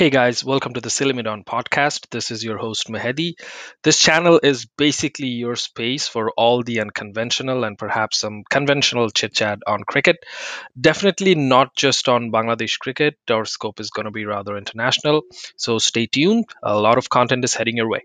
Hey guys, welcome to the Silly Mid-On podcast. This is your host Mehedi. This channel is basically your space for all the unconventional and perhaps some conventional chit chat on cricket. Definitely not just on Bangladesh cricket. Our scope is going to be rather international. So stay tuned. A lot of content is heading your way.